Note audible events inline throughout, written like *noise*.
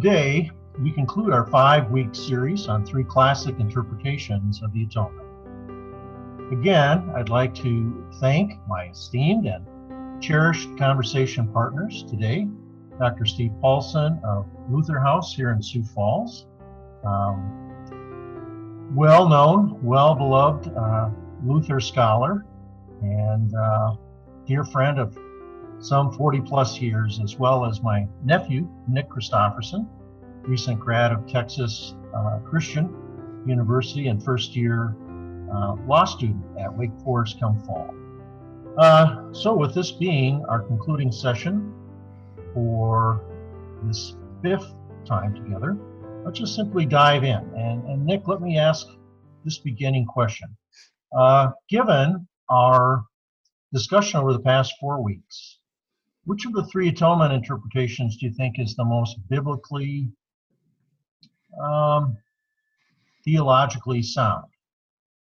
Today, we conclude our five week series on three classic interpretations of the atonement. Again, I'd like to thank my esteemed and cherished conversation partners today Dr. Steve Paulson of Luther House here in Sioux Falls. Um, well known, well beloved uh, Luther scholar, and uh, dear friend of some 40 plus years, as well as my nephew, Nick Christopherson, recent grad of Texas uh, Christian University and first year uh, law student at Wake Forest come fall. Uh, so, with this being our concluding session for this fifth time together, let's just simply dive in. And, and Nick, let me ask this beginning question. Uh, given our discussion over the past four weeks, which of the three atonement interpretations do you think is the most biblically, um, theologically sound?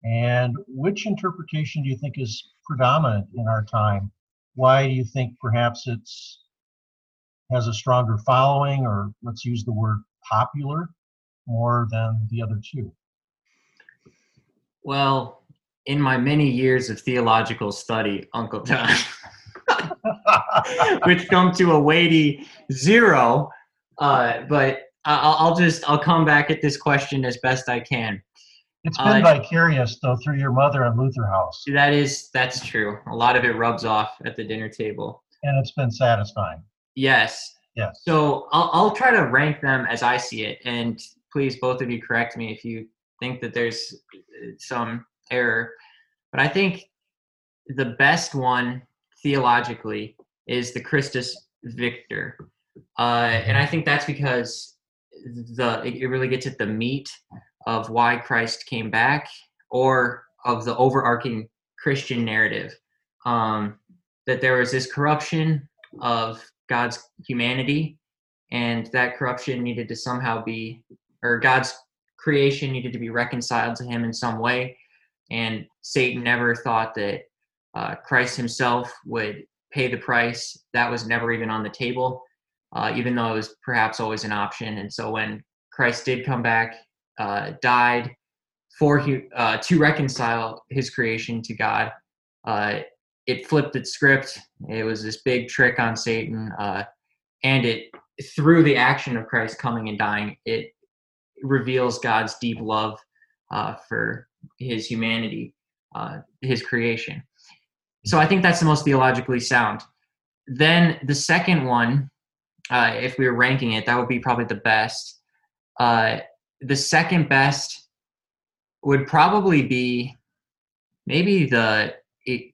And which interpretation do you think is predominant in our time? Why do you think perhaps it's has a stronger following, or let's use the word popular, more than the other two? Well, in my many years of theological study, Uncle John, *laughs* *laughs* which come to a weighty zero, uh, but I'll, I'll, just I'll come back at this question as best I can. It's been uh, vicarious though through your mother and Luther House. That is that's true. A lot of it rubs off at the dinner table, and it's been satisfying. Yes. Yes. So I'll, I'll try to rank them as I see it, and please, both of you, correct me if you think that there's uh, some error. But I think the best one theologically is the Christus Victor, uh, and I think that's because the it really gets at the meat of why Christ came back, or of the overarching Christian narrative. Um, that there was this corruption of God's humanity, and that corruption needed to somehow be, or God's creation needed to be reconciled to Him in some way. And Satan never thought that uh, Christ Himself would pay the price. That was never even on the table, uh, even though it was perhaps always an option. And so when Christ did come back, uh, died for uh, to reconcile His creation to God, uh, it flipped its script. It was this big trick on Satan, uh, and it through the action of Christ coming and dying, it reveals God's deep love uh, for His humanity, His creation. So I think that's the most theologically sound. Then the second one, uh, if we were ranking it, that would be probably the best. Uh, the second best would probably be maybe the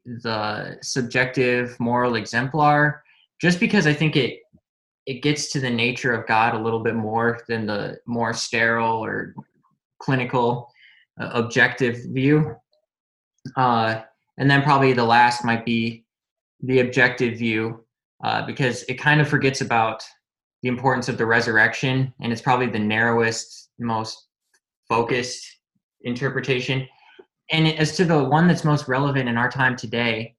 the subjective moral exemplar just because i think it it gets to the nature of god a little bit more than the more sterile or clinical uh, objective view uh, and then probably the last might be the objective view uh, because it kind of forgets about the importance of the resurrection and it's probably the narrowest most focused interpretation and as to the one that's most relevant in our time today,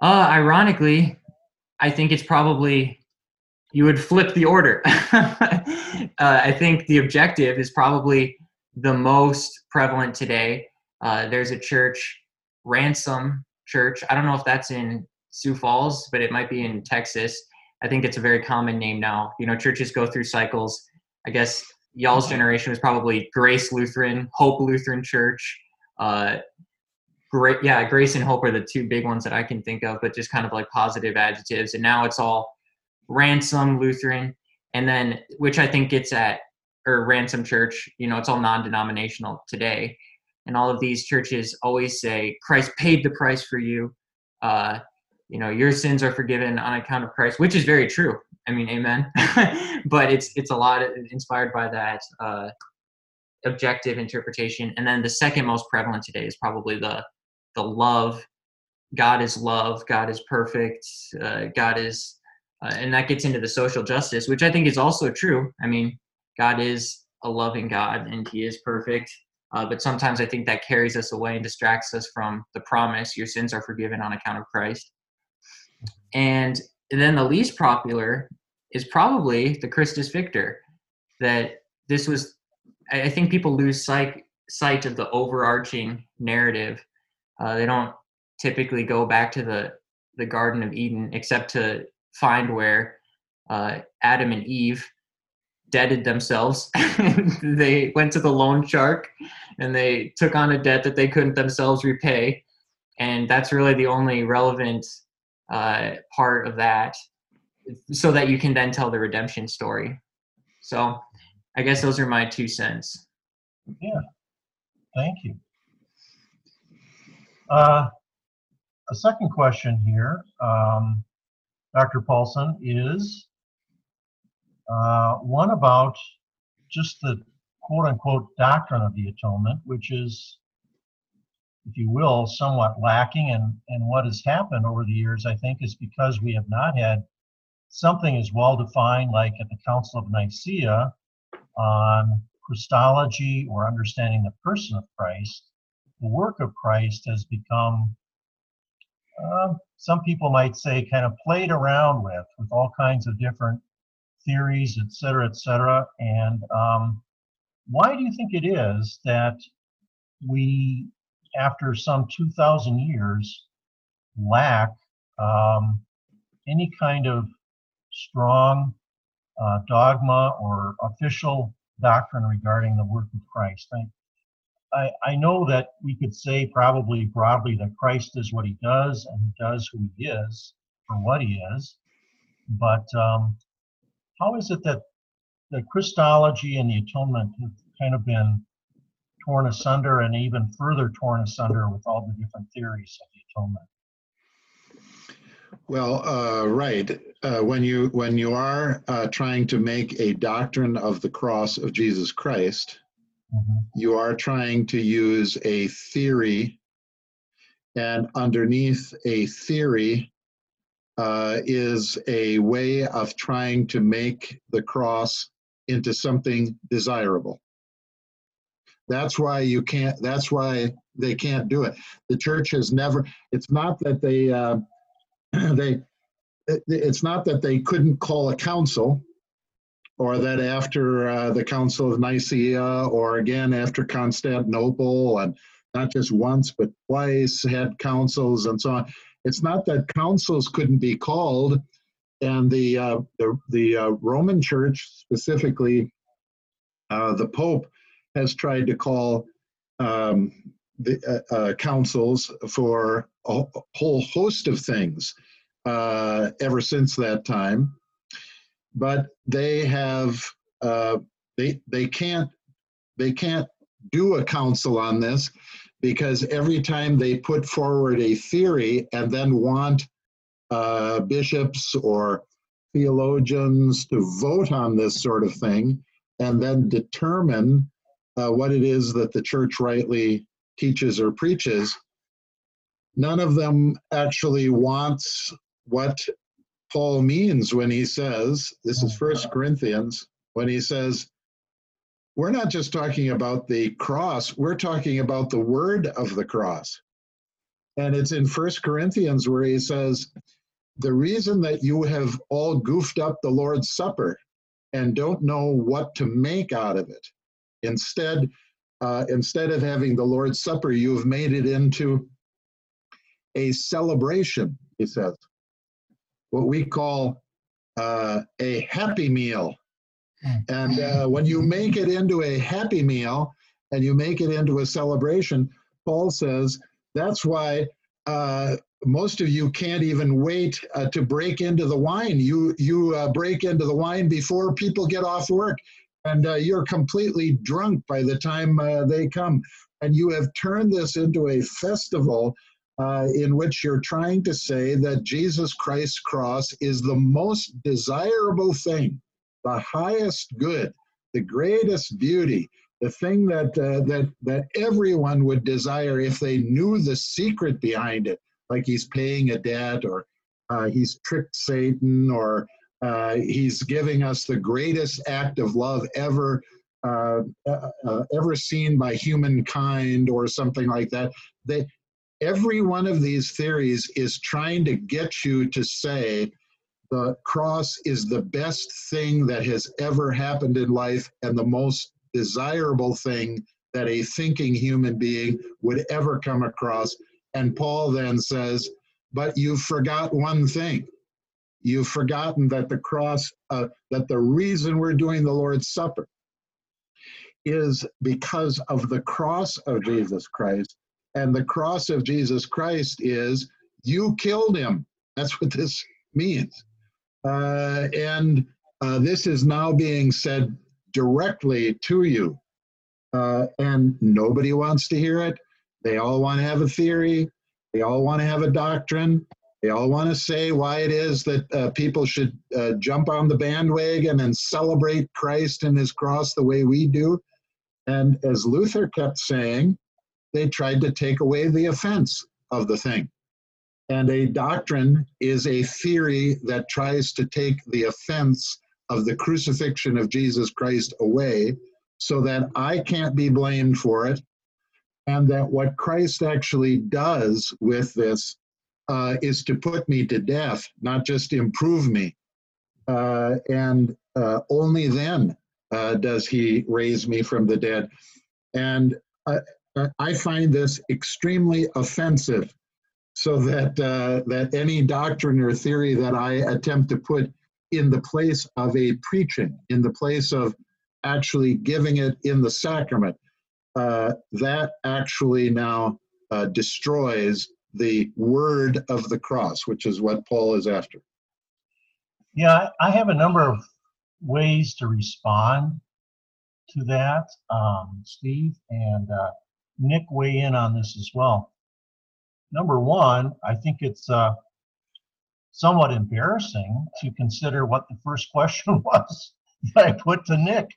uh, ironically, I think it's probably you would flip the order. *laughs* uh, I think the objective is probably the most prevalent today. Uh, there's a church, Ransom Church. I don't know if that's in Sioux Falls, but it might be in Texas. I think it's a very common name now. You know, churches go through cycles. I guess y'all's generation was probably Grace Lutheran, Hope Lutheran Church, uh, great, yeah, grace and hope are the two big ones that I can think of, but just kind of like positive adjectives. And now it's all ransom Lutheran, and then which I think gets at or ransom church. You know, it's all non-denominational today, and all of these churches always say Christ paid the price for you. Uh, you know, your sins are forgiven on account of Christ, which is very true. I mean, amen. *laughs* but it's it's a lot inspired by that. Uh, objective interpretation and then the second most prevalent today is probably the the love god is love god is perfect uh, god is uh, and that gets into the social justice which i think is also true i mean god is a loving god and he is perfect uh, but sometimes i think that carries us away and distracts us from the promise your sins are forgiven on account of christ and then the least popular is probably the Christus Victor. That this was, I think people lose sight sight of the overarching narrative. Uh, they don't typically go back to the the Garden of Eden except to find where uh, Adam and Eve debted themselves. *laughs* they went to the loan shark and they took on a debt that they couldn't themselves repay. And that's really the only relevant uh, part of that, so that you can then tell the redemption story. So I guess those are my two cents. Yeah, thank you. Uh, a second question here, um, Dr. Paulson, is uh, one about just the quote unquote doctrine of the atonement, which is, if you will, somewhat lacking. And, and what has happened over the years, I think, is because we have not had something as well defined like at the Council of Nicaea on Christology or understanding the person of Christ. The work of Christ has become uh, some people might say, kind of played around with, with all kinds of different theories, et cetera, et cetera. And um, why do you think it is that we, after some 2,000 years, lack um, any kind of strong uh, dogma or official doctrine regarding the work of Christ? I, I, I know that we could say probably broadly that Christ is what he does and he does who he is for what he is. But um, how is it that the Christology and the atonement have kind of been torn asunder and even further torn asunder with all the different theories of the atonement? Well, uh, right. Uh, when you when you are uh, trying to make a doctrine of the cross of Jesus Christ, Mm-hmm. You are trying to use a theory, and underneath a theory uh, is a way of trying to make the cross into something desirable. That's why you can't. That's why they can't do it. The church has never. It's not that they. Uh, *clears throat* they. It's not that they couldn't call a council or that after uh, the Council of Nicaea, or again after Constantinople, and not just once but twice had councils and so on. It's not that councils couldn't be called, and the uh, the, the uh, Roman Church specifically, uh, the Pope has tried to call um, the uh, uh, councils for a whole host of things ever since that time. But they have uh, they they can't they can't do a council on this because every time they put forward a theory and then want uh, bishops or theologians to vote on this sort of thing and then determine uh, what it is that the church rightly teaches or preaches, none of them actually wants what Paul means when he says, this is First Corinthians, when he says, we're not just talking about the cross, we're talking about the word of the cross. And it's in First Corinthians where he says, the reason that you have all goofed up the Lord's Supper and don't know what to make out of it, instead, uh, instead of having the Lord's Supper, you've made it into a celebration, he says what we call uh, a happy meal. And uh, when you make it into a happy meal and you make it into a celebration, Paul says that's why uh, most of you can't even wait uh, to break into the wine. You you uh, break into the wine before people get off work, and uh, you're completely drunk by the time they come. And you have turned this into a festival uh, in which you're trying to say that Jesus Christ's cross is the most desirable thing, the highest good, the greatest beauty, the thing that uh, that that everyone would desire if they knew the secret behind it, like he's paying a debt or uh, he's tricked Satan or uh, he's giving us the greatest act of love ever. Uh, uh, uh, ever seen by humankind or something like that they every one of these theories is trying to get you to say the cross is the best thing that has ever happened in life and the most desirable thing that a thinking human being would ever come across. And Paul then says, But you forgot one thing. You've forgotten that the cross, uh, that the reason we're doing the Lord's Supper is because of the cross of Jesus Christ. And the cross of Jesus Christ is you killed him. That's what this means. Uh, and uh, this is now being said directly to you. Uh, and nobody wants to hear it. They all want to have a theory. They all want to have a doctrine. They all want to say why it is that uh, people should uh, jump on the bandwagon and celebrate Christ and his cross the way we do. And as Luther kept saying, they tried to take away the offense of the thing. And a doctrine is a theory that tries to take the offense of the crucifixion of Jesus Christ away so that I can't be blamed for it. And that what Christ actually does with this uh, is to put me to death, not just improve me. Uh, and uh, only then uh, does he raise me from the dead. And I find this extremely offensive so that uh, that any doctrine or theory that I attempt to put in the place of a preaching, in the place of actually giving it in the sacrament, uh, that actually now destroys the word of the cross, which is what Paul is after. Yeah, I have a number of ways to respond to that, um, Steve, and uh, Nick weigh in on this as well. Number one, I think it's uh, somewhat embarrassing to consider what the first *laughs* question was that I put to Nick,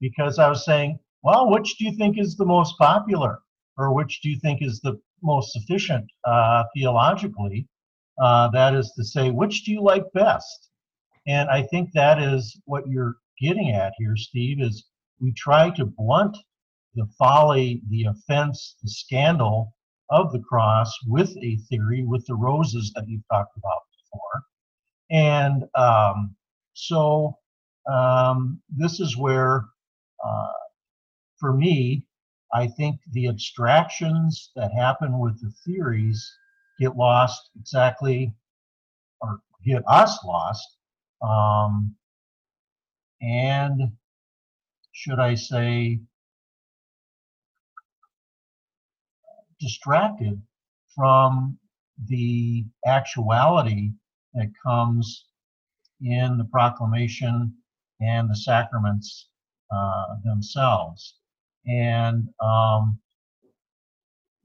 because I was saying, well, which do you think is the most popular, or which do you think is the most sufficient uh, theologically? Uh, that is to say, which do you like best? And I think that is what you're getting at here, Steve, is we try to blunt the folly, the offense, the scandal of the cross with a theory, with the roses that you've talked about before. And um, so um, this is where, uh, for me, I think the abstractions that happen with the theories get lost exactly, or get us lost. Um, and should I say, distracted from the actuality that comes in the proclamation and the sacraments uh, themselves. And um,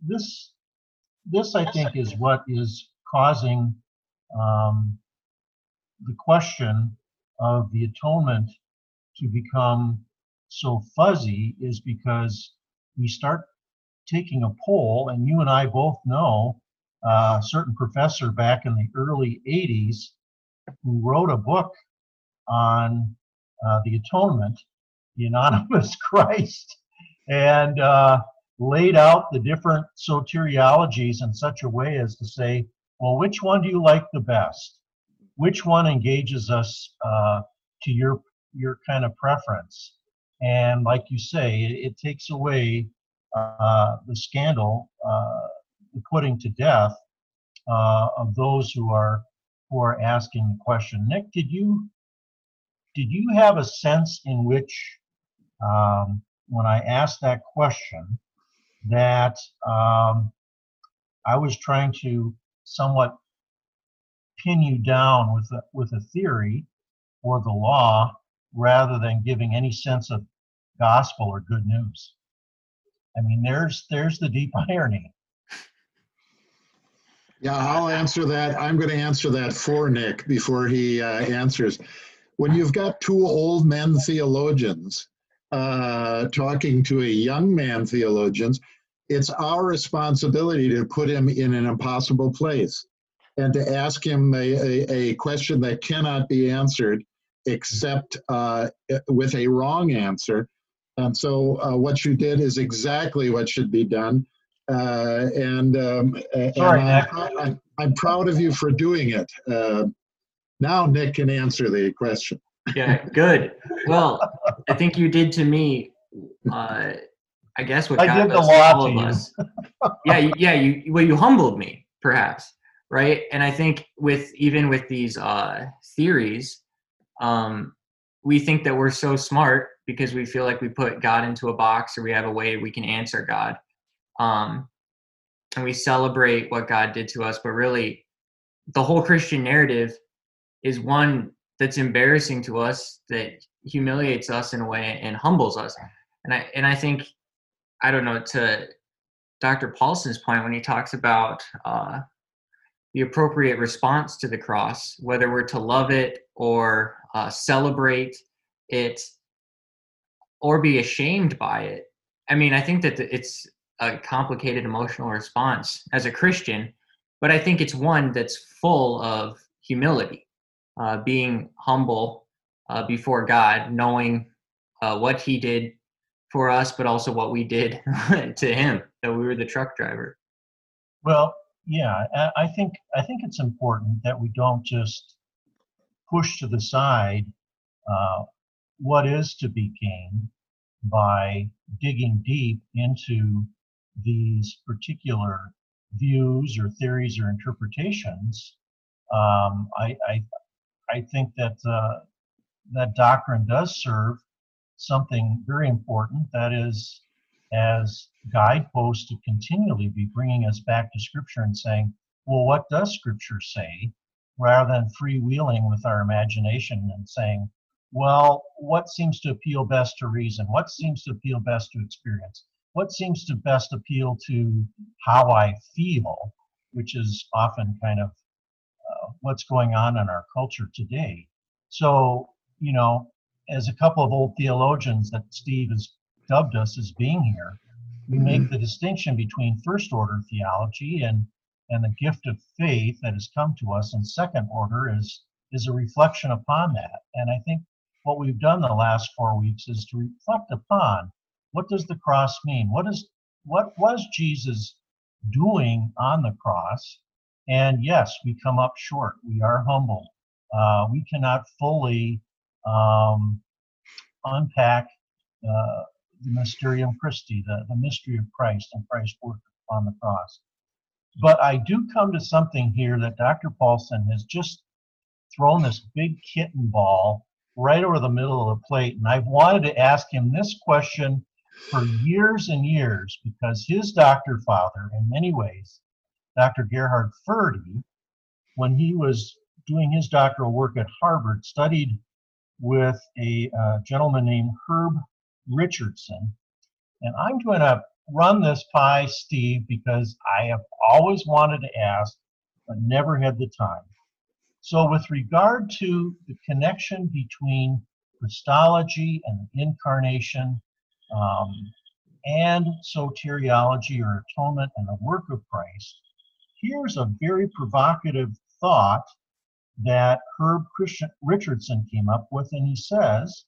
this, this I think is what is causing um, the question of the atonement to become so fuzzy is because we start taking a poll, and you and I both know uh, a certain professor back in the early 80s who wrote a book on uh, the atonement, the anonymous *laughs* Christ, and uh, laid out the different soteriologies in such a way as to say, well, which one do you like the best? Which one engages us uh, to your your kind of preference? And like you say, it, it takes away uh, the scandal, uh, the putting to death uh, of those who are who are asking the question. Nick, did you did you have a sense in which, um, when I asked that question, that um, I was trying to somewhat pin you down with a, with a theory or the law rather than giving any sense of gospel or good news? I mean, there's there's the deep *laughs* irony. Yeah, I'll answer that. I'm going to answer that for Nick before he uh, answers. When you've got two old men theologians uh, talking to a young man theologians, it's our responsibility to put him in an impossible place and to ask him a, a, a question that cannot be answered except uh, with a wrong answer and so uh, what you did is exactly what should be done. Uh, and, um, Sorry, and I, am proud of you for doing it. Uh, now Nick can answer the question. Yeah, good. Well, I think you did to me. Uh, I guess what I did the all of you. us. yeah, yeah. You well, you humbled me, perhaps, right? And I think with even with these uh, theories, um, we think that we're so smart because we feel like we put God into a box or we have a way we can answer God, um, and we celebrate what God did to us. But really, the whole Christian narrative is one that's embarrassing to us, that humiliates us in a way and humbles us. And I and I think I don't know to Dr. Paulson's point when he talks about uh, the appropriate response to the cross, whether we're to love it or uh, celebrate it or be ashamed by it. I mean, I think that it's a complicated emotional response as a Christian, but I think it's one that's full of humility, uh, being humble uh, before God, knowing uh, what He did for us, but also what we did *laughs* to Him, that we were the truck driver. Well, yeah, I think I think it's important that we don't just push to the side uh, what is to be gained by digging deep into these particular views or theories or interpretations. Um, I, I I think that uh, that doctrine does serve something very important. That is, as guideposts to continually be bringing us back to Scripture and saying, well, what does Scripture say? Rather than freewheeling with our imagination and saying, well, what seems to appeal best to reason? What seems to appeal best to experience? What seems to best appeal to how I feel, which is often kind of uh, what's going on in our culture today. So, you know, as a couple of old theologians that Steve has dubbed us as being here, we make the distinction between first order theology and and the gift of faith that has come to us and second order is is a reflection upon that. And i think what we've done the last four weeks is to reflect upon what does the cross mean? What is what was jesus doing on the cross? And yes we come up short. We are humble. Uh, we cannot fully um, unpack uh, the mysterium Christi, the, the mystery of Christ and Christ's work on the cross. But I do come to something here that Dr. Paulson has just thrown this big kitten ball right over the middle of the plate. And I've wanted to ask him this question for years and years because his doctor father, in many ways, Dr. Gerhard Forde, when he was doing his doctoral work at Harvard, studied with a uh, gentleman named Herb Richardson. And I'm going to run this by Steve because I have always wanted to ask, but never had the time. So, with regard to the connection between Christology and incarnation um, and soteriology or atonement and the work of Christ, here's a very provocative thought that Herb Christian Richardson came up with, and he says,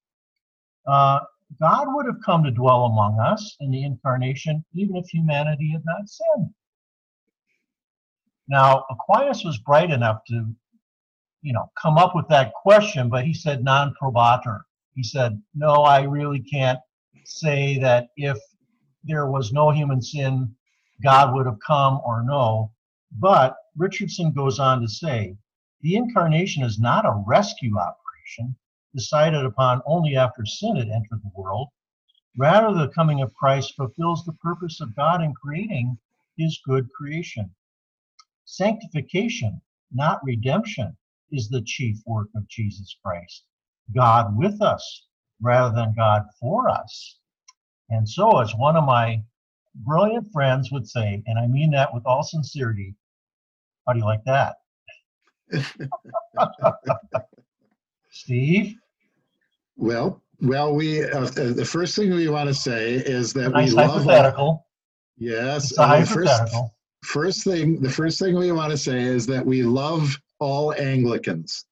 uh, God would have come to dwell among us in the incarnation, even if humanity had not sinned. Now, Aquinas was bright enough to, you know, come up with that question, but he said non probator. He said, no, I really can't say that if there was no human sin, God would have come or no. But Richardson goes on to say, the incarnation is not a rescue operation decided upon only after sin had entered the world. Rather, the coming of Christ fulfills the purpose of God in creating his good creation. Sanctification, not redemption, is the chief work of Jesus Christ. God with us rather than God for us. And so, as one of my brilliant friends would say, and I mean that with all sincerity, how do you like that? Steve? Well, well, we uh, the first thing we want to say is that nice we love. hypothetical. Yes, uh, the first, first thing the first thing we want to say is that we love all Anglicans,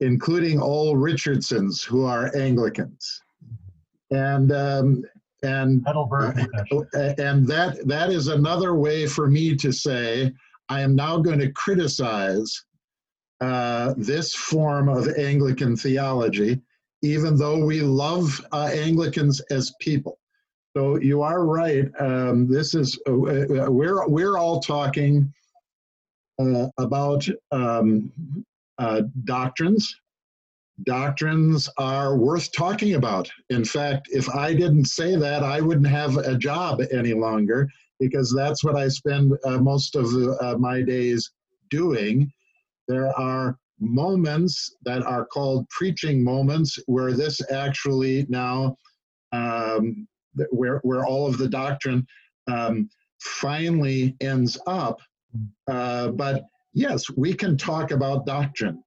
including all Richardsons who are Anglicans, and um, and uh, and that that is another way for me to say I am now going to criticize uh, this form of Anglican theology, even though we love uh, Anglicans as people. So you are right. Um, this is uh, uh we're we're all talking uh, about um, uh, doctrines. Doctrines are worth talking about. In fact, if I didn't say that, I wouldn't have a job any longer because that's what I spend most of my days doing there are moments that are called preaching moments where this actually now, um, where, where all of the doctrine um, finally ends up. Uh, but yes, we can talk about doctrine.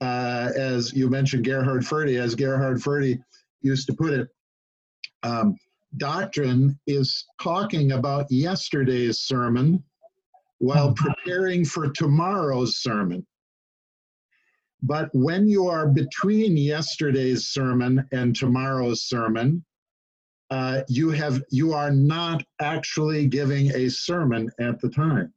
Uh, as you mentioned, Gerhard Forde, as Gerhard Forde used to put it, um, doctrine is talking about yesterday's sermon while hmm. preparing for tomorrow's sermon. But when you are between yesterday's sermon and tomorrow's sermon, uh, you have you are not actually giving a sermon at the time,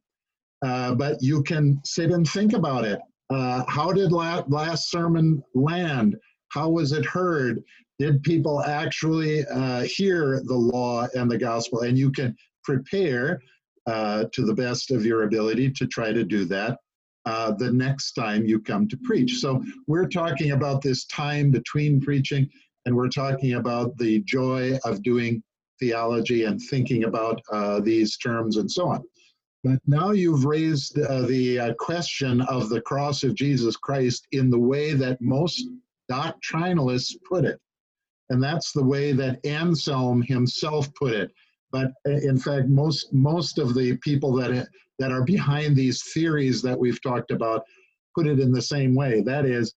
uh, but you can sit and think about it. Uh, how did la- last sermon land? How was it heard? Did people actually uh, hear the law and the gospel? And you can prepare uh, to the best of your ability to try to do that uh, the next time you come to preach. So we're talking about this time between preaching, and we're talking about the joy of doing theology and thinking about uh, these terms and so on. But now you've raised uh, the uh, question of the cross of Jesus Christ in the way that most doctrinalists put it. And that's the way that Anselm himself put it. But uh, in fact, most most of the people that that are behind these theories that we've talked about put it in the same way. That is,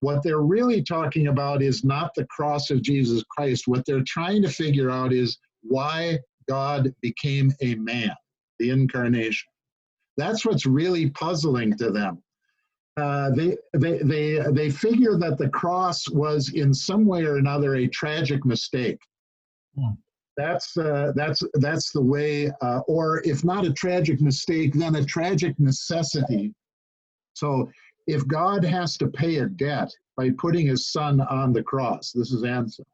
what they're really talking about is not the cross of Jesus Christ. What they're trying to figure out is why God became a man, the incarnation. That's what's really puzzling to them. Uh, they, they, they, they figure that the cross was in some way or another a tragic mistake. Hmm that's uh, that's that's the way uh, or if not a tragic mistake then a tragic necessity. So if god has to pay a debt by putting his son on the cross this is Anselm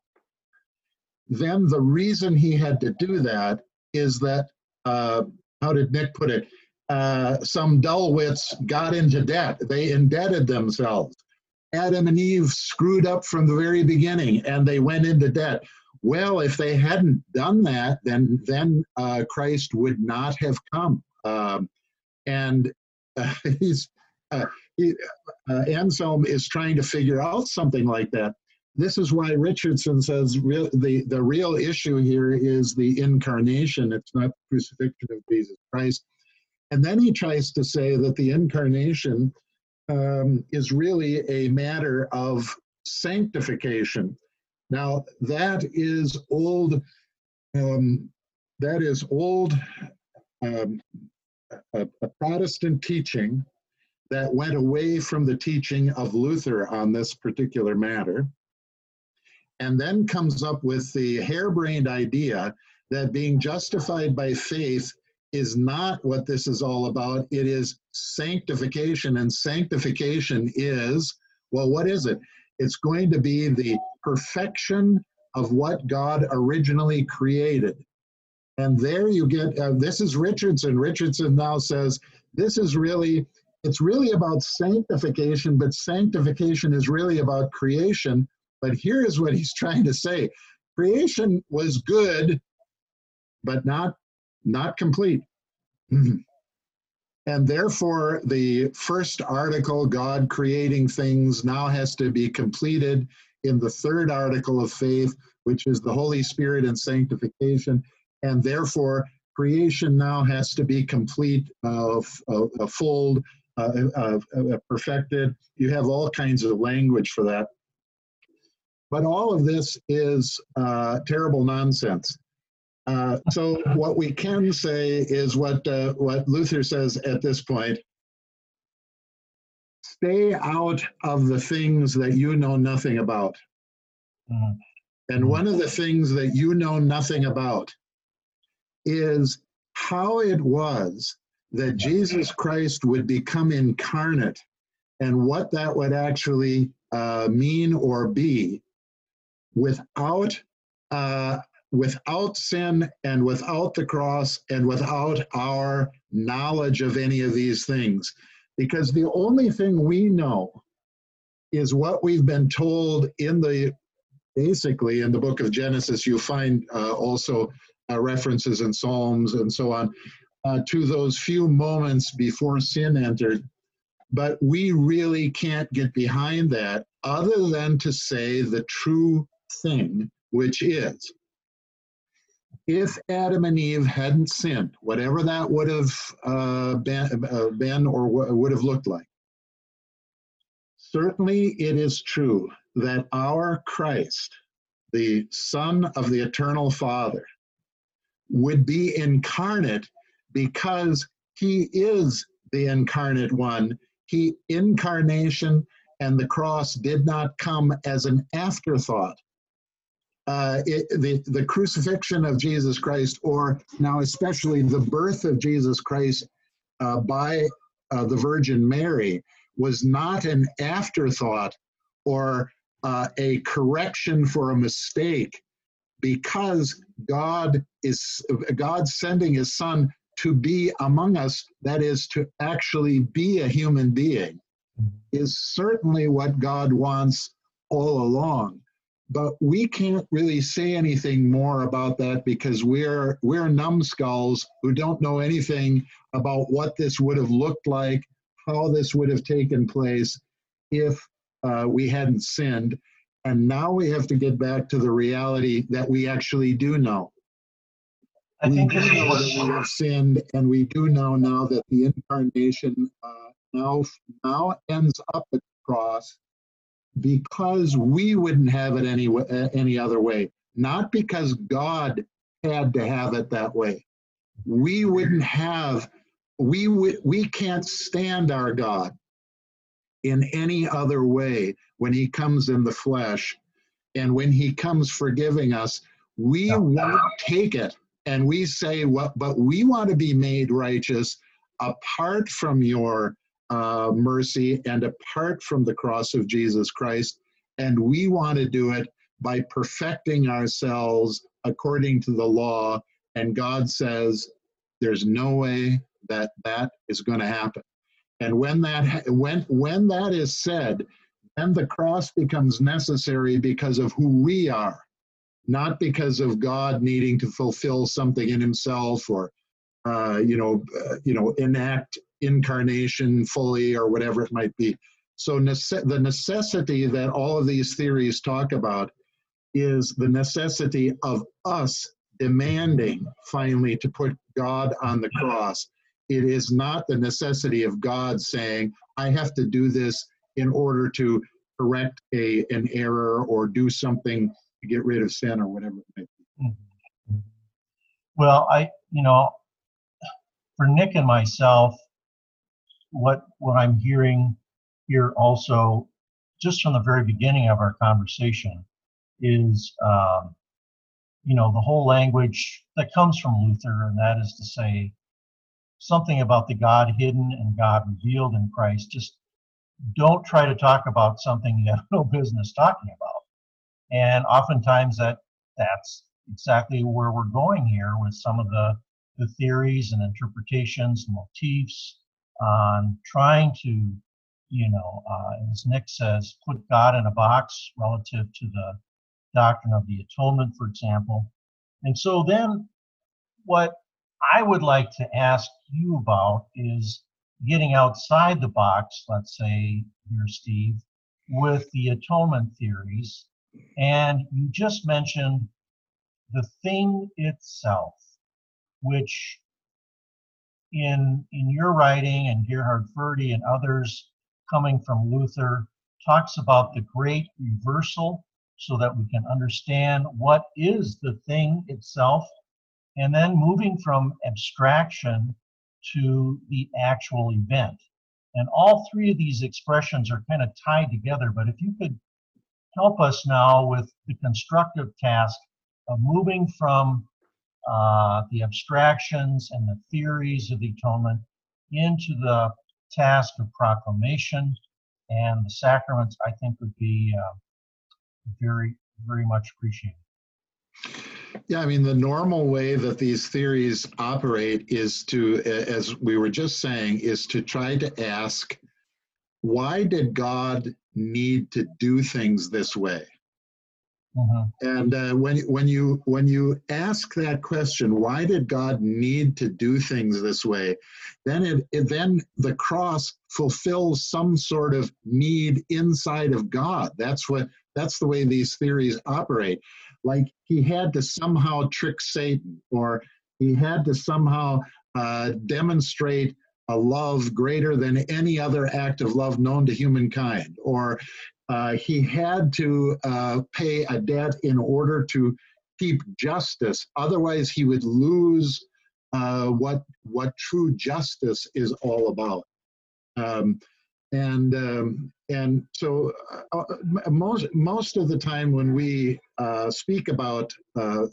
then the reason he had to do that is that uh, how did nick put it? Uh, some dull wits got into debt. They indebted themselves. Adam and eve screwed up from the very beginning and they went into debt well, if they hadn't done that, then then uh, Christ would not have come. Um, and uh, *laughs* he's uh, he, uh, Anselm is trying to figure out something like that. This is why Richardson says real, the the real issue here is the incarnation. It's not the crucifixion of Jesus Christ. And then he tries to say that the incarnation um, is really a matter of sanctification. Now that is old. Um, that is old. Um, a, a Protestant teaching that went away from the teaching of Luther on this particular matter, and then comes up with the harebrained idea that being justified by faith is not what this is all about. It is sanctification, and sanctification is well, what is it? It's going to be the perfection of what God originally created. And there you get, uh, this is Richardson. Richardson now says, this is really, it's really about sanctification, but sanctification is really about creation. But here is what he's trying to say creation was good, but not, not complete. *laughs* And therefore, the first article, God creating things, now has to be completed in the third article of faith, which is the Holy Spirit and sanctification. And therefore, creation now has to be complete, uh, uh, full, uh, uh, uh, perfected. You have all kinds of language for that. But all of this is uh, terrible nonsense. Uh, so what we can say is what uh, what Luther says at this point: stay out of the things that you know nothing about. Mm-hmm. And one of the things that you know nothing about is how it was that Jesus Christ would become incarnate and what that would actually uh, mean or be without uh, without sin and without the cross and without our knowledge of any of these things. Because the only thing we know is what we've been told in the basically in the book of genesis you find uh, also uh, references in psalms and so on uh, to those few moments before sin entered. But we really can't get behind that other than to say the true thing, which is if Adam and Eve hadn't sinned, whatever that would have uh, been, uh, been or w- would have looked like, certainly it is true that our Christ, the Son of the Eternal Father, would be incarnate because he is the incarnate one he incarnation and the cross did not come as an afterthought. Uh, it, the, the crucifixion of Jesus Christ, or now especially the birth of Jesus Christ uh, by uh, the Virgin Mary, was not an afterthought or uh, a correction for a mistake, because God is God sending His Son to be among us, that is, to actually be a human being, is certainly what God wants all along. But we can't really say anything more about that because we're we're numbskulls who don't know anything about what this would have looked like, how this would have taken place if uh, we hadn't sinned. And now we have to get back to the reality that we actually do know. I we think do know that we have sinned, and we do know now that the incarnation uh, now now ends up at the cross because we wouldn't have it any uh, any other way. Not because God had to have it that way. We wouldn't have. We. We can't stand our God in any other way when He comes in the flesh, and when He comes forgiving us. We won't take it and we say what but we want to be made righteous apart from your uh, mercy and apart from the cross of jesus christ. And we want to do it by perfecting ourselves according to the law. And god says there's no way that that is going to happen. And when that when when that is said then the cross becomes necessary because of who we are not because of God needing to fulfill something in Himself or, uh, you know, uh, you know, enact incarnation fully or whatever it might be. So nece- the necessity that all of these theories talk about is the necessity of us demanding finally to put God on the cross. It is not the necessity of God saying, I have to do this in order to correct a, an error or do something to get rid of sin or whatever it may be. Mm-hmm. Well, I, you know, for Nick and myself, what what I'm hearing here also, just from the very beginning of our conversation, is um, you know the whole language that comes from Luther, and that is to say something about the God hidden and God revealed in Christ. Just don't try to talk about something you have no *laughs* business talking about and oftentimes that that's exactly where we're going here with some of the, the theories and interpretations motifs on trying to, you know, uh, as Nick says, put God in a box relative to the doctrine of the atonement, for example. And so then what I would like to ask you about is getting outside the box, let's say, here, Steve, with the atonement theories and you just mentioned the thing itself, which in in your writing and Gerhard Forde and others coming from Luther talks about the great reversal so that we can understand what is the thing itself and then moving from abstraction to the actual event. And all three of these expressions are kind of tied together, but if you could help us now with the constructive task of moving from uh, the abstractions and the theories of the atonement into the task of proclamation and the sacraments, I think, would be uh, very, very much appreciated. Yeah, I mean, the normal way that these theories operate is to, as we were just saying, is to try to ask, why did God need to do things this way? Mm-hmm. And uh, when when you when you ask that question, why did God need to do things this way? Then it, it then the cross fulfills some sort of need inside of God. That's what that's the way these theories operate. Like he had to somehow trick Satan, or he had to somehow uh, demonstrate a love greater than any other act of love known to humankind, or uh, he had to uh, pay a debt in order to keep justice. Otherwise, he would lose uh, what what true justice is all about. Um, and um, and so uh, uh, most most of the time when we uh, speak about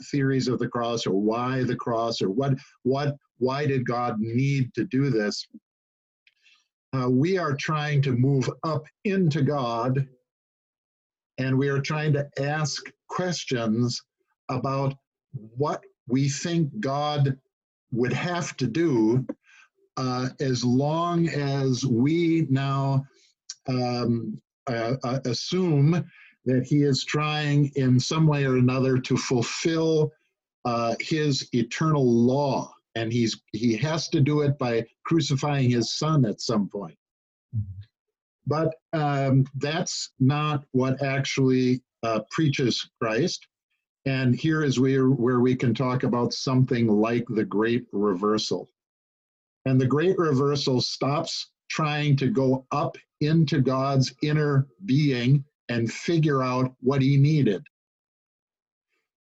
theories of the cross or why the cross or what what why did God need to do this, we are trying to move up into God and we are trying to ask questions about what we think God would have to do uh, as long as we now um, uh, uh, assume that he is trying in some way or another to fulfill uh, his eternal law. And he's he has to do it by crucifying his son at some point. Mm-hmm. But um, that's not what actually uh, preaches Christ. And here is where, where we can talk about something like the great reversal. And the great reversal stops trying to go up into God's inner being and figure out what he needed.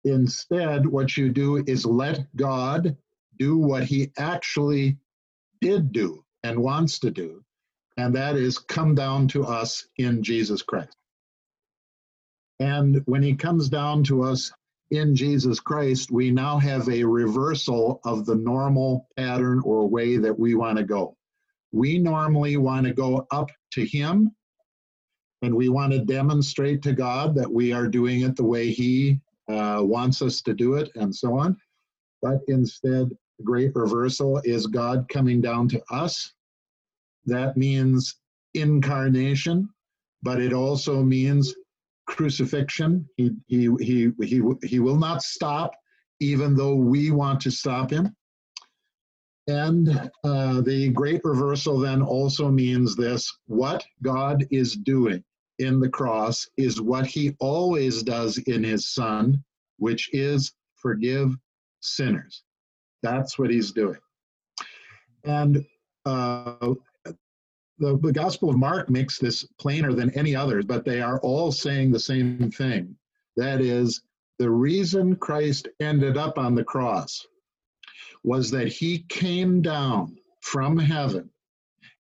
Instead, what you do is let God do what he actually did do and wants to do and that is come down to us in Jesus Christ. And when he comes down to us in Jesus Christ, we now have a reversal of the normal pattern or way that we want to go. We normally want to go up to him and we want to demonstrate to God that we are doing it the way he uh, wants us to do it and so on. But instead, the great reversal is God coming down to us that means incarnation, but it also means crucifixion. He, he, he, he, he will not stop, even though we want to stop him. And uh, the great reversal then also means this what God is doing in the cross is what he always does in his son, which is forgive sinners. That's what he's doing. And uh, the, the Gospel of Mark makes this plainer than any others, but they are all saying the same thing. That is, the reason Christ ended up on the cross was that he came down from heaven.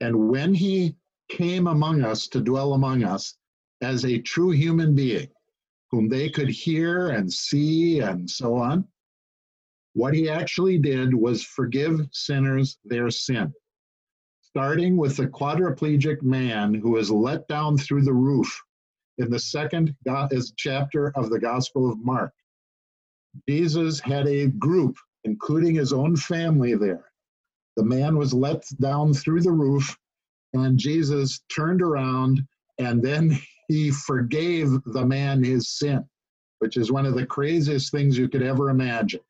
And when he came among us to dwell among us as a true human being, whom they could hear and see and so on, what he actually did was forgive sinners their sin starting with the quadriplegic man who was let down through the roof in the second chapter of the Gospel of Mark. Jesus had a group, including his own family, there. The man was let down through the roof, and Jesus turned around and then he forgave the man his sin, which is one of the craziest things you could ever imagine.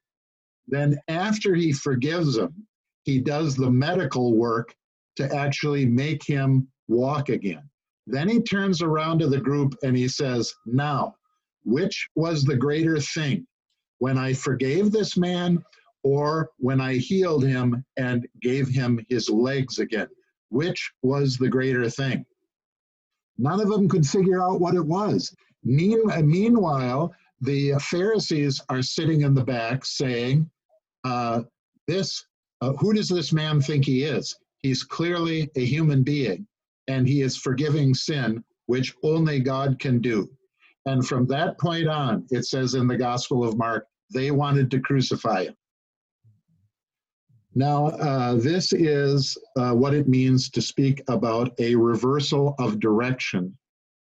Then, after he forgives him, he does the medical work to actually make him walk again. Then he turns around to the group and he says, Now, which was the greater thing? When I forgave this man or when I healed him and gave him his legs again? Which was the greater thing? None of them could figure out what it was. Meanwhile, the Pharisees are sitting in the back saying, uh, "This, uh, who does this man think he is? He's clearly a human being and he is forgiving sin, which only God can do. And from that point on, it says in the Gospel of Mark, they wanted to crucify him. Now, uh, this is uh, what it means to speak about a reversal of direction.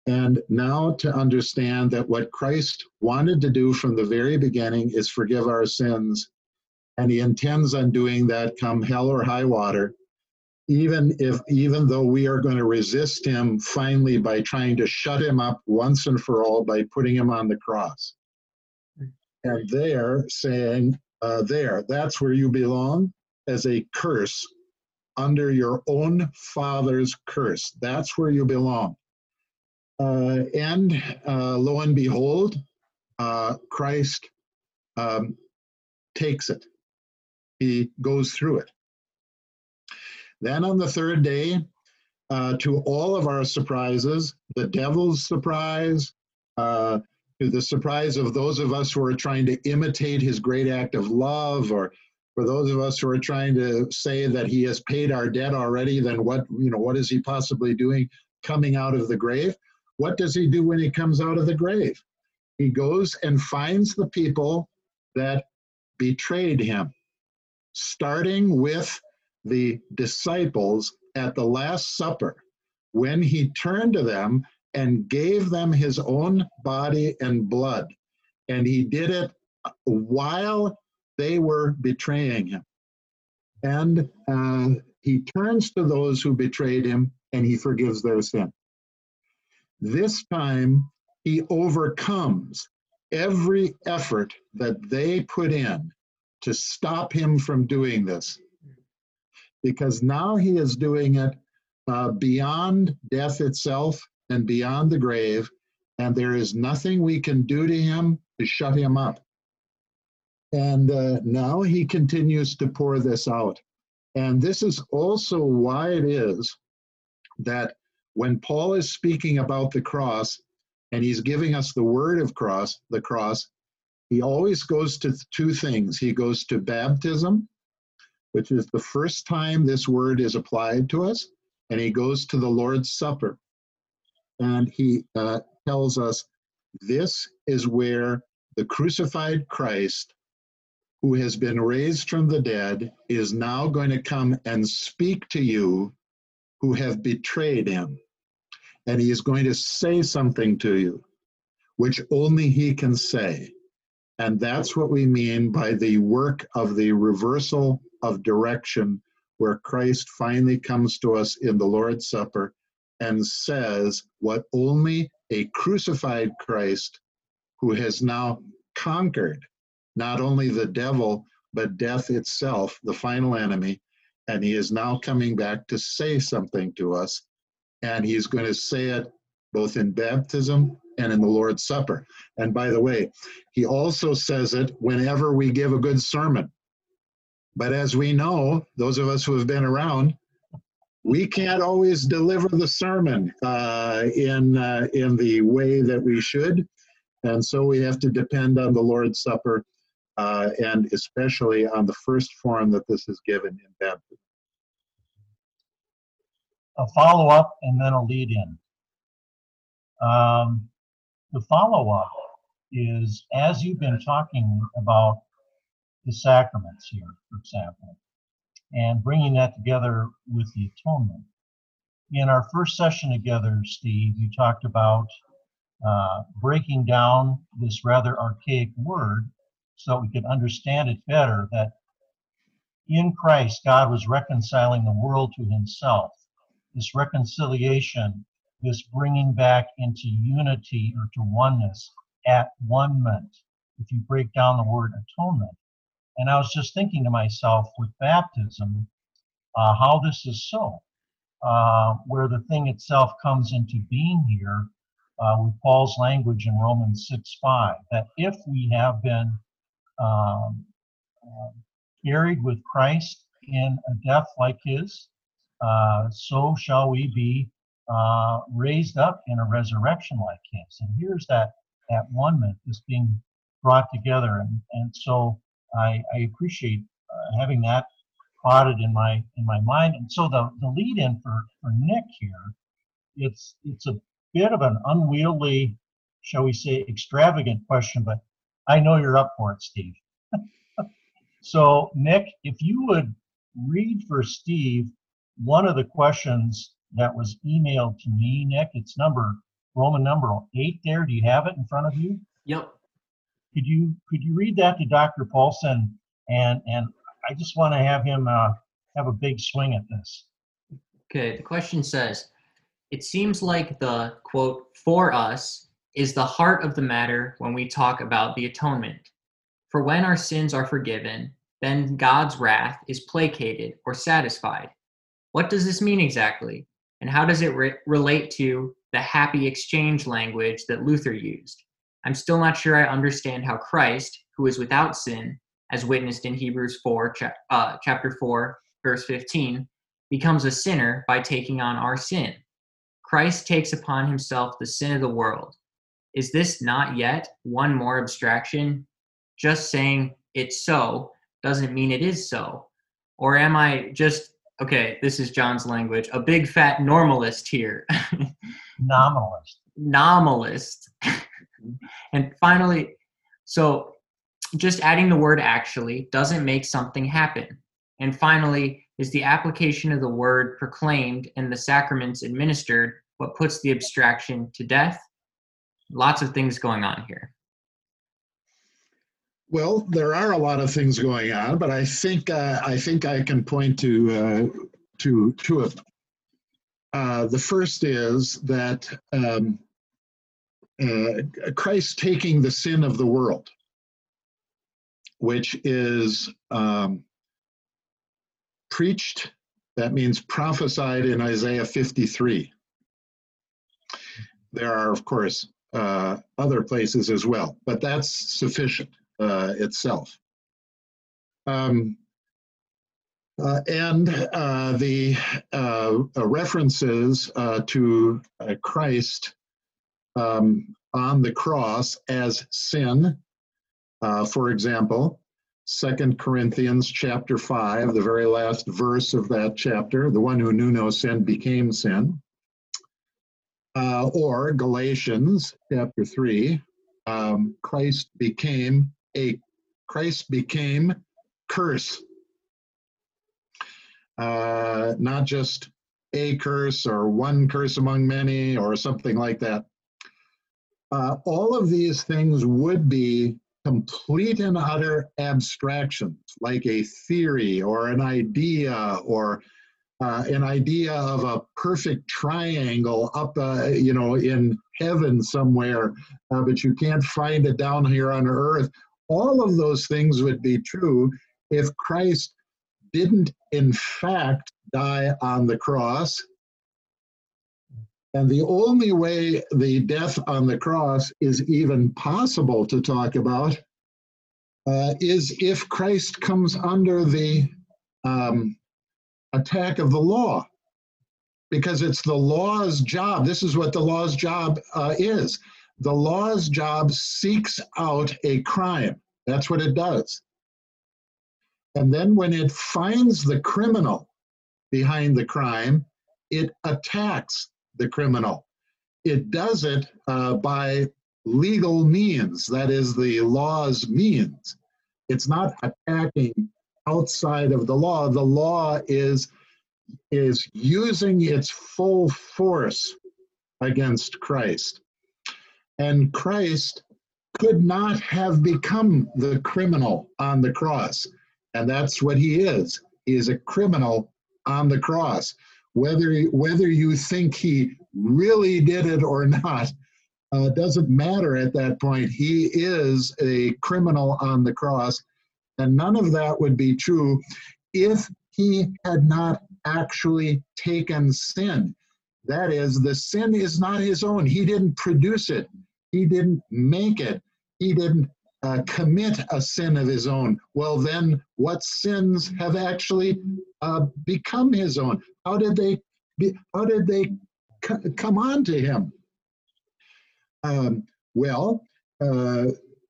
And now to understand that what Christ wanted to do from the very beginning is forgive our sins. And he intends on doing that come hell or high water, even if even though we are going to resist him finally by trying to shut him up once and for all by putting him on the cross. And there saying, uh, there, that's where you belong as a curse under your own father's curse. That's where you belong. Uh, and uh, lo and behold, uh, Christ um, takes it. He goes through it. Then on the third day, uh, to all of our surprises, the devil's surprise, uh, to the surprise of those of us who are trying to imitate his great act of love or for those of us who are trying to say that he has paid our debt already, then what, you know, what is he possibly doing coming out of the grave? What does he do when he comes out of the grave? He goes and finds the people that betrayed him, starting with the disciples at the Last Supper, when he turned to them and gave them his own body and blood. And he did it while they were betraying him. And uh, he turns to those who betrayed him and he forgives their sin. This time, he overcomes every effort that they put in to stop him from doing this. Because now he is doing it uh, beyond death itself and beyond the grave, and there is nothing we can do to him to shut him up. And uh, now he continues to pour this out. And this is also why it is that when Paul is speaking about the cross and he's giving us the word of cross, the cross, he always goes to two things. He goes to baptism, which is the first time this word is applied to us, and he goes to the Lord's Supper. And he uh, tells us this is where the crucified Christ who has been raised from the dead is now going to come and speak to you who have betrayed him. And he is going to say something to you, which only he can say. And that's what we mean by the work of the reversal of direction, where Christ finally comes to us in the Lord's Supper and says what only a crucified Christ who has now conquered not only the devil, but death itself, the final enemy. And he is now coming back to say something to us. And he's going to say it both in baptism and in the Lord's Supper. And by the way, he also says it whenever we give a good sermon. But as we know, those of us who have been around, we can't always deliver the sermon uh, in uh, in the way that we should, and so we have to depend on the Lord's Supper uh, and especially on the first form that this is given in baptism. A follow up and then a lead in. Um, the follow up is as you've been talking about the sacraments here, for example, and bringing that together with the atonement. In our first session together, Steve, you talked about uh, breaking down this rather archaic word so we could understand it better that in Christ, God was reconciling the world to himself. This reconciliation, this bringing back into unity or to oneness, at one ment, if you break down the word atonement. And I was just thinking to myself with baptism, uh, how this is so, uh, where the thing itself comes into being here uh, with Paul's language in Romans 6 5, that if we have been um, uh, buried with Christ in a death like his, uh, so shall we be uh, raised up in a resurrection like his. And here's that that one myth is being brought together, and and so I, I appreciate uh, having that plotted in my in my mind. And so the the lead in for for Nick here, it's it's a bit of an unwieldy, shall we say, extravagant question, but I know you're up for it, Steve. *laughs* so, Nick, if you would read for Steve one of the questions that was emailed to me, Nick? It's number Roman number eight there. Do you have it in front of you? Yep. Could you could you read that to Dr. Paulson? And and I just want to have him uh, have a big swing at this. Okay. The question says, it seems like the quote for us is the heart of the matter when we talk about the atonement. For when our sins are forgiven, then God's wrath is placated or satisfied. What does this mean exactly? And how does it re- relate to the happy exchange language that Luther used? I'm still not sure I understand how Christ, who is without sin, as witnessed in Hebrews 4, cha- uh, chapter 4, verse 15, becomes a sinner by taking on our sin. Christ takes upon himself the sin of the world. Is this not yet one more abstraction? Just saying it's so doesn't mean it is so. Or am I just, okay, this is John's language, a big fat normalist here? *laughs* Nominalist. Nominalist. *laughs* and finally, so just adding the word actually doesn't make something happen. And finally, is the application of the word proclaimed and the sacraments administered what puts the abstraction to death? Lots of things going on here. Well, there are a lot of things going on, but I think uh, I think I can point to uh, to two of them. Uh, the first is that um, uh, Christ taking the sin of the world, which is um, preached. That means prophesied in Isaiah 53. There are, of course, uh, other places as well, but that's sufficient uh, itself. Um, uh, and uh, the uh, references uh, to Christ um, on the cross as sin, for example, Second Corinthians chapter 5, the very last verse of that chapter, the one who knew no sin became sin. or Galatians chapter 3, um, Christ became a Christ became curse. Uh, not just a curse or one curse among many or something like that. Uh, all of these things would be complete and utter abstractions, like a theory or an idea or uh, an idea of a perfect triangle up, uh, you know, in heaven somewhere, uh, but you can't find it down here on earth all of those things would be true if Christ didn't, in fact, die on the cross. And the only way the death on the cross is even possible to talk about uh, is if Christ comes under the um, attack of the law. Because it's the law's job. This is what the law's job uh, is the law's job seeks out a crime. That's what it does. And then when it finds the criminal behind the crime, it attacks the criminal. It does it uh, by legal means, that is, the law's means. It's not attacking outside of the law. The law is, is using its full force against Christ. And Christ could not have become the criminal on the cross. And that's what he is. He is a criminal on the cross. Whether, whether you think he really did it or not uh, doesn't matter at that point. He is a criminal on the cross. And none of that would be true if he had not actually taken sin. That is, the sin is not his own. He didn't produce it, he didn't make it, he didn't uh, commit a sin of his own. Well, then, what sins have actually uh, become his own? How did they? Be, how did they c- come on to him? Um, well, uh,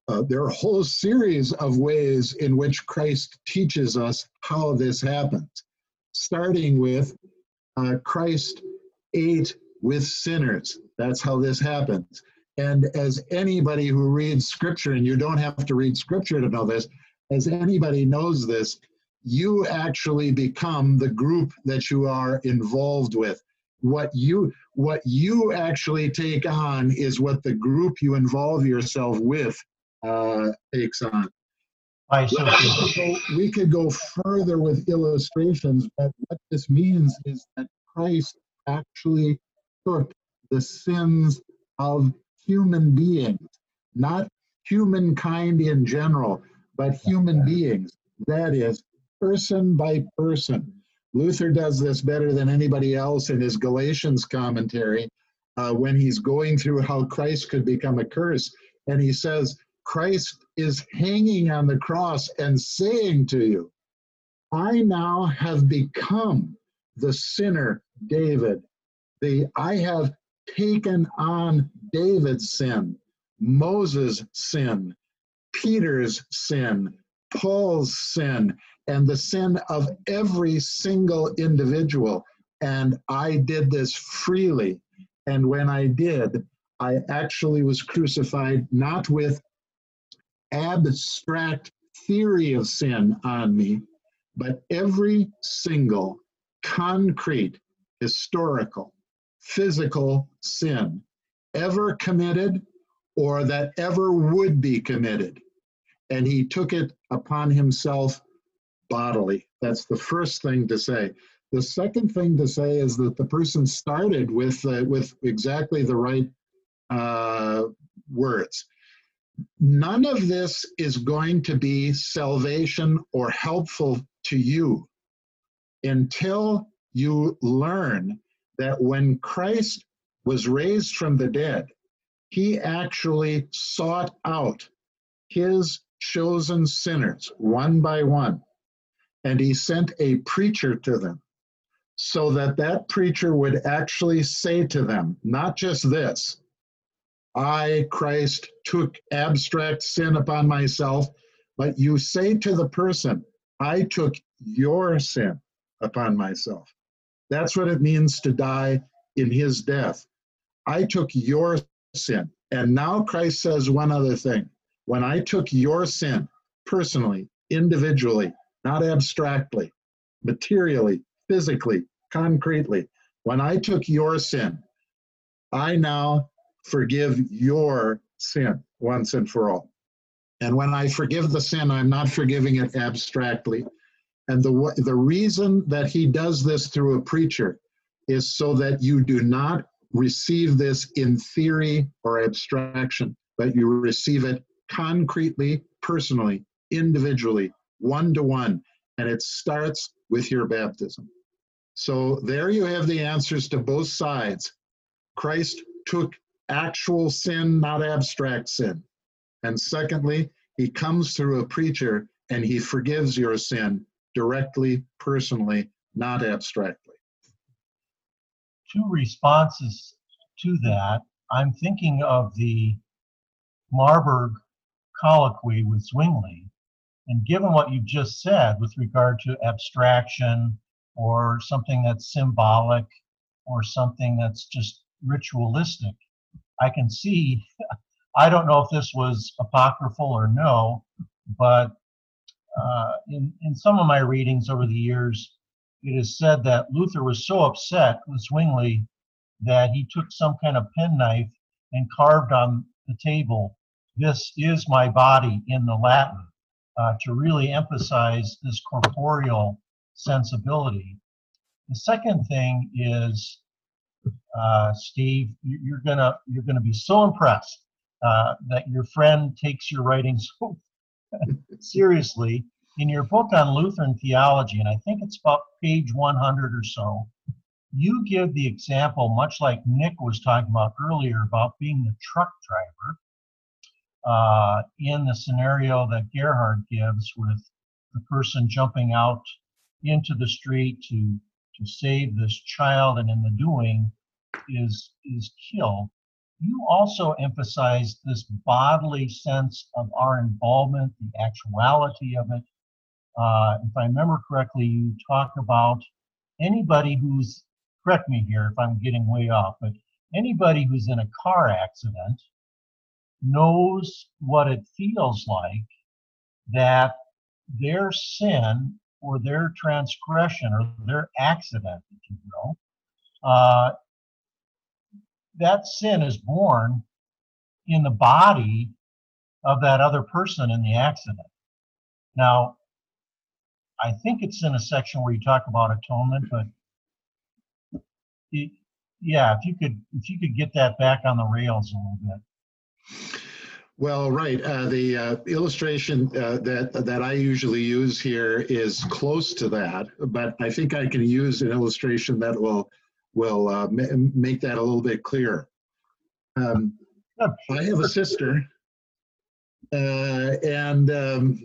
uh, there are a whole series of ways in which Christ teaches us how this happens, starting with uh, Christ ate with sinners. That's how this happens. And as anybody who reads scripture, and you don't have to read scripture to know this, as anybody knows this, you actually become the group that you are involved with. What you what you actually take on is what the group you involve yourself with uh, takes on. I So we could go further with illustrations, but what this means is that Christ actually took the sins of human beings, not humankind in general, but human beings. That is, person by person. Luther does this better than anybody else in his Galatians commentary uh, when he's going through how Christ could become a curse. And he says, Christ is hanging on the cross and saying to you, I now have become the sinner, David. The I have taken on David's sin, Moses' sin, Peter's sin, Paul's sin, and the sin of every single individual. And I did this freely. And when I did, I actually was crucified not with abstract theory of sin on me, but every single concrete, historical, physical sin ever committed or that ever would be committed. And he took it upon himself bodily. That's the first thing to say. The second thing to say is that the person started with uh, with exactly the right uh, words none of this is going to be salvation or helpful to you until you learn that when Christ was raised from the dead, he actually sought out his chosen sinners one by one, and he sent a preacher to them so that that preacher would actually say to them, not just this, I, Christ, took abstract sin upon myself, but you say to the person, I took your sin upon myself. That's what it means to die in his death. I took your sin. And now Christ says one other thing. When I took your sin personally, individually, not abstractly, materially, physically, concretely, when I took your sin, I now forgive your sin once and for all. And when I forgive the sin, I'm not forgiving it abstractly. And the, the reason that he does this through a preacher is so that you do not receive this in theory or abstraction, but you receive it concretely, personally, individually, one to one. And it starts with your baptism. So there you have the answers to both sides. Christ took actual sin, not abstract sin. And secondly, he comes through a preacher and he forgives your sin directly, personally, not abstractly. Two responses to that. I'm thinking of the Marburg colloquy with Zwingli. And given what you've just said with regard to abstraction or something that's symbolic or something that's just ritualistic, I can see, *laughs* I don't know if this was apocryphal or no, but uh, in, in some of my readings over the years, it is said that Luther was so upset with Zwingli that he took some kind of penknife and carved on the table, This is my body in the Latin, uh, to really emphasize this corporeal sensibility. The second thing is uh, Steve, you're gonna you're gonna be so impressed uh, that your friend takes your writing so seriously. In your book on Lutheran theology, and I think it's about page 100 or so, you give the example, much like Nick was talking about earlier, about being the truck driver. Uh, in the scenario that Gerhard gives with the person jumping out into the street to to save this child and in the doing is is killed you also emphasize this bodily sense of our involvement the actuality of it. Uh, if i remember correctly you talk about anybody who's correct me here if i'm getting way off but anybody who's in a car accident knows what it feels like that their sin or their transgression or their accident, if you will, uh, that sin is born in the body of that other person in the accident. Now, I think it's in a section where you talk about atonement, but it, yeah, if you could if you could get that back on the rails a little bit. Well, right. Uh, the uh, illustration uh, that that I usually use here is close to that, but I think I can use an illustration that will will uh, make that a little bit clearer. Um, I have a sister, uh, and um,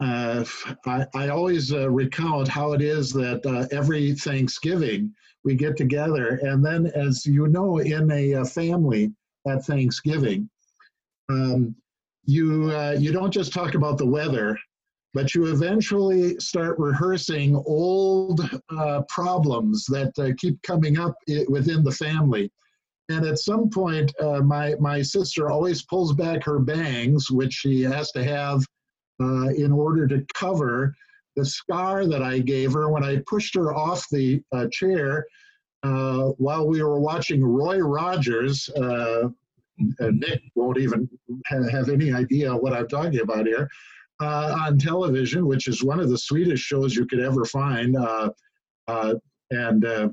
uh, I, I, always recount how it is that every Thanksgiving we get together, and then, as you know, in a family at Thanksgiving um, you uh, you don't just talk about the weather, but you eventually start rehearsing old uh, problems that uh, keep coming up within the family. And at some point, uh, my my sister always pulls back her bangs, which she has to have uh, in order to cover the scar that I gave her when I pushed her off the uh, chair while we were watching Roy Rogers uh, Nick won't even have any idea what I'm talking about here, uh, on television, which is one of the sweetest shows you could ever find, uh, uh and uh,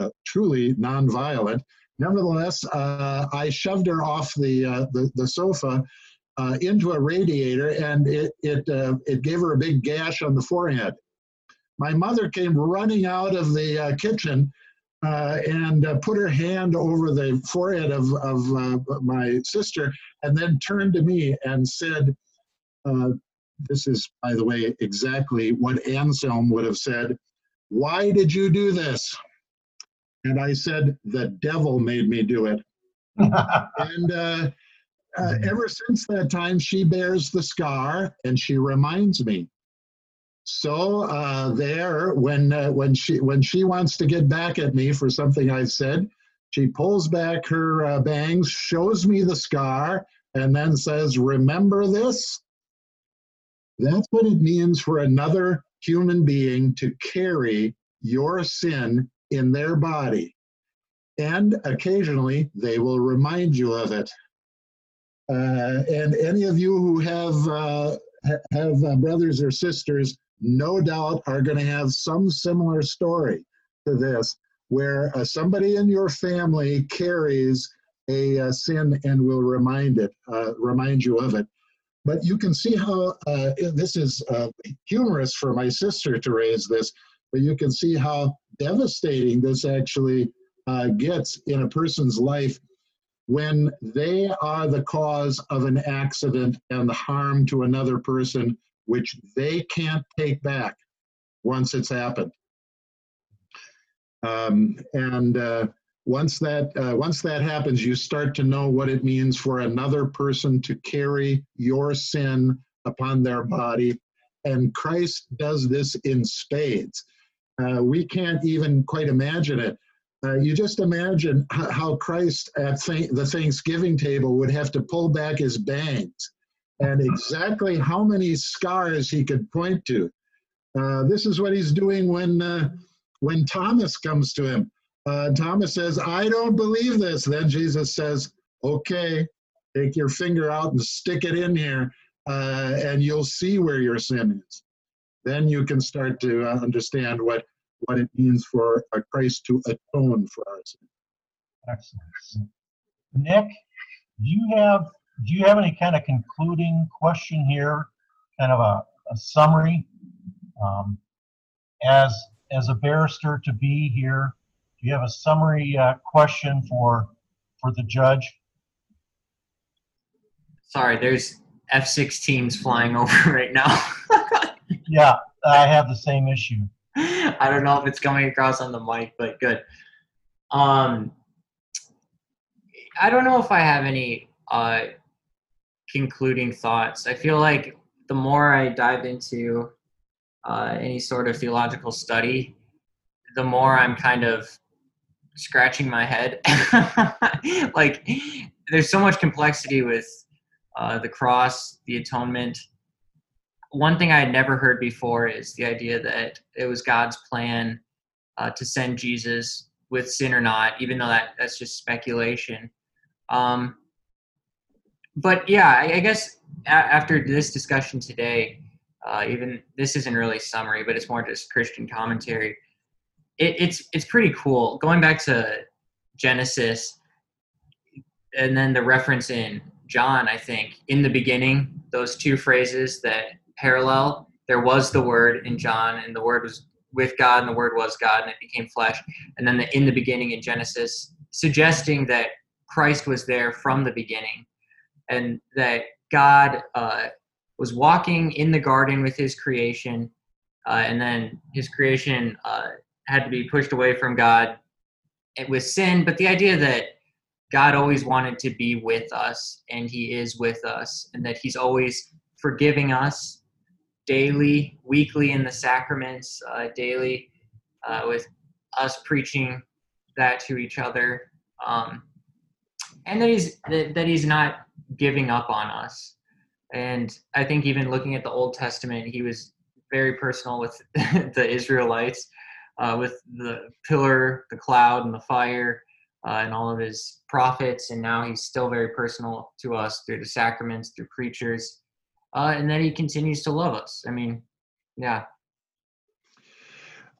uh, truly nonviolent. Nevertheless, I shoved her off the the, the, sofa into a radiator, and it it it gave her a big gash on the forehead. My mother came running out of the kitchen uh, and uh, put her hand over the forehead of, of uh, my sister and then turned to me and said, uh, This is, by the way, exactly what Anselm would have said. Why did you do this? And I said, The devil made me do it. *laughs* and uh, uh, ever since that time, she bears the scar and she reminds me so uh, there, when uh, when she when she wants to get back at me for something I've said, she pulls back her uh, bangs, shows me the scar, and then says, "Remember this." That's what it means for another human being to carry your sin in their body, and occasionally they will remind you of it. Uh, and any of you who have uh, have uh, brothers or sisters no doubt are going to have some similar story to this, where uh, somebody in your family carries a sin and will remind it, uh, remind you of it. But you can see how uh, this is uh, humorous for my sister to raise this, but you can see how devastating this actually uh, gets in a person's life when they are the cause of an accident and the harm to another person which they can't take back once it's happened. Um, and uh, once that uh, once that happens, you start to know what it means for another person to carry your sin upon their body, and Christ does this in spades. Uh, we can't even quite imagine it. Uh, you just imagine how Christ at th- the Thanksgiving table would have to pull back his bangs and exactly how many scars he could point to. Uh, this is what he's doing when uh, when Thomas comes to him. Uh, Thomas says, "I don't believe this." Then Jesus says, "Okay, take your finger out and stick it in here, uh, and you'll see where your sin is." Then you can start to uh, understand what what it means for a Christ to atone for our sin. Excellent. Nick, do you have do you have any kind of concluding question here, kind of a, a summary? Um, as as a barrister to be here, do you have a summary uh, question for for the judge? Sorry, there's F-16s flying *laughs* over right now. *laughs* yeah, I have the same issue. I don't know if it's coming across on the mic, but good. Um, I don't know if I have any uh, concluding thoughts. I feel like the more I dive into uh, any sort of theological study, the more I'm kind of scratching my head. *laughs* like, there's so much complexity with uh, the cross, the atonement. one thing I had never heard before is the idea that it was God's plan uh, to send Jesus with sin or not, even though that that's just speculation. Um, but yeah, I, I guess a- after this discussion today, uh, even this isn't really summary, but it's more just Christian commentary. It, it's it's pretty cool. Going back to Genesis, and then the reference in John, I think in the beginning, those two phrases that parallel. There was the Word in John, and the Word was with God, and the Word was God, and it became flesh. And then the in the beginning in Genesis, suggesting that Christ was there from the beginning, and that God uh, was walking in the garden with His creation, uh, and then His creation uh, had to be pushed away from God with sin. But the idea that God always wanted to be with us, and He is with us, and that He's always forgiving us daily, weekly in the sacraments, uh, daily uh, with us preaching that to each other, um, and that he's that, that he's not giving up on us. And I think even looking at the Old Testament, he was very personal with *laughs* the Israelites, uh, with the pillar, the cloud, and the fire, uh, and all of his prophets. And now he's still very personal to us through the sacraments, through preachers uh, and that he continues to love us. I mean, yeah.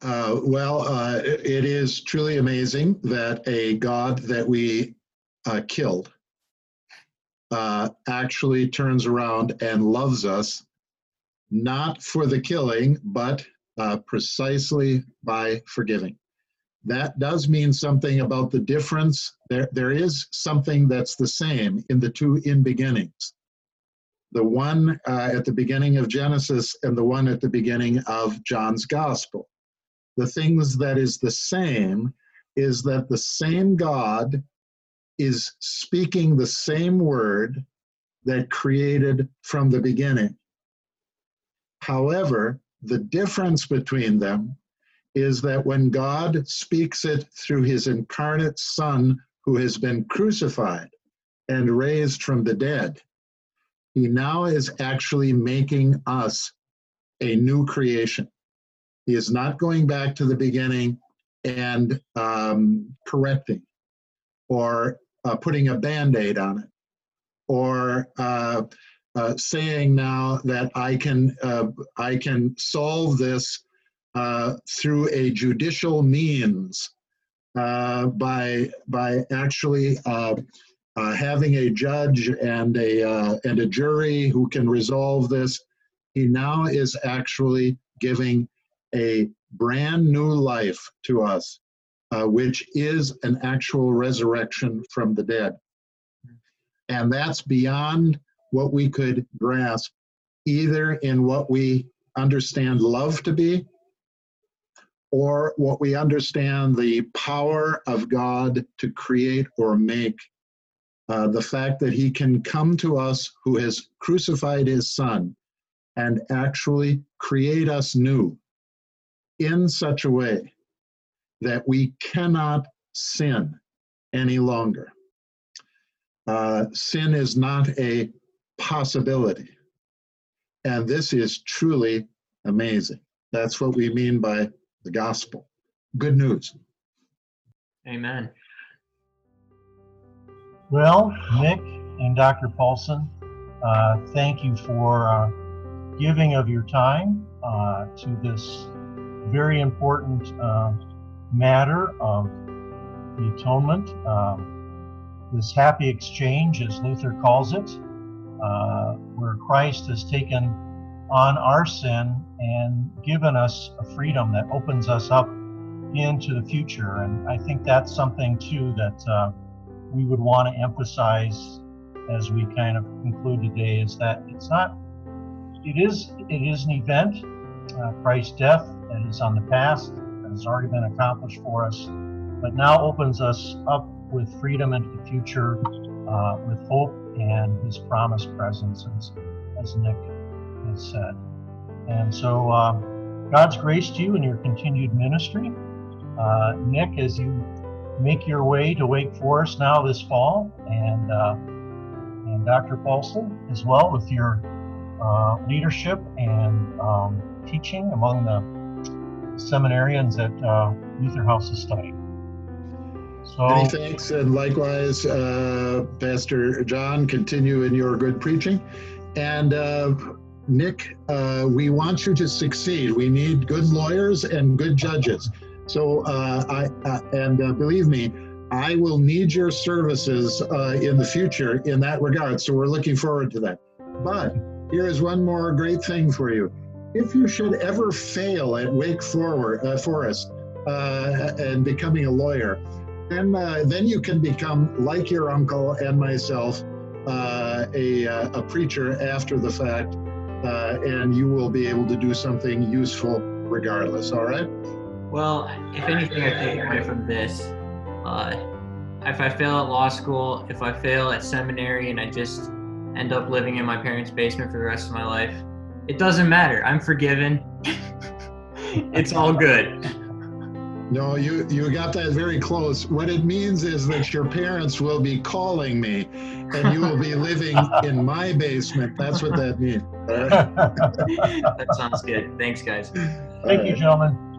Uh, well, uh, it is truly amazing that a God that we uh, killed actually turns around and loves us, not for the killing, but uh, precisely by forgiving. That does mean something about the difference. There, there is something that's the same in the two in beginnings the one uh, at the beginning of Genesis and the one at the beginning of John's Gospel. The things that is the same is that the same God is speaking the same word that created from the beginning. However, the difference between them is that when God speaks it through his incarnate Son who has been crucified and raised from the dead, he now is actually making us a new creation. He is not going back to the beginning and um, correcting or uh, putting a band aid on it or uh, uh, saying now that I can, uh, I can solve this uh, through a judicial means uh, by, by actually uh, having a judge and a uh, and a jury who can resolve this. He now is actually giving a brand new life to us, uh, which is an actual resurrection from the dead, and that's beyond what we could grasp, either in what we understand love to be, or what we understand the power of God to create or make uh, the fact that he can come to us who has crucified his son and actually create us new in such a way that we cannot sin any longer. Uh, sin is not a possibility. And this is truly amazing. That's what we mean by the gospel. Good news. Amen. Well, Nick and Dr. Paulson, uh, thank you for uh, giving of your time uh, to this very important uh, matter of the atonement, um, this happy exchange, as Luther calls it, uh, where Christ has taken on our sin and given us a freedom that opens us up into the future. And I think that's something too that uh, we would want to emphasize as we kind of conclude today is that it's not it is it is an event uh, christ's death that is on the past that has already been accomplished for us but now opens us up with freedom into the future uh, with hope and his promised presence as, as nick has said and so uh, god's graced you in your continued ministry uh, nick as you make your way to Wake Forest now this fall, and uh, and Dr. Paulson as well with your uh, leadership and um, teaching among the seminarians at uh, Luther House of Study. So, Many thanks, and likewise, uh, Pastor John, continue in your good preaching. And uh, Nick, uh, we want you to succeed. We need good lawyers and good judges. So, uh, I uh, and uh, believe me, I will need your services in the future in that regard. So, we're looking forward to that. But here is one more great thing for you. If you should ever fail at Wake Forward, Forest and becoming a lawyer, then then you can become like your uncle and myself, a, a preacher after the fact uh, and you will be able to do something useful regardless. All right. Well, if anything I take away from this, uh, if I fail at law school, if I fail at seminary, and I just end up living in my parents' basement for the rest of my life, it doesn't matter. I'm forgiven. *laughs* it's all good. No, you you got that very close. What it means is that your parents will be calling me, and you will be *laughs* living in my basement. That's what that means. *laughs* *laughs* that sounds good. Thanks, guys. Thank you, gentlemen.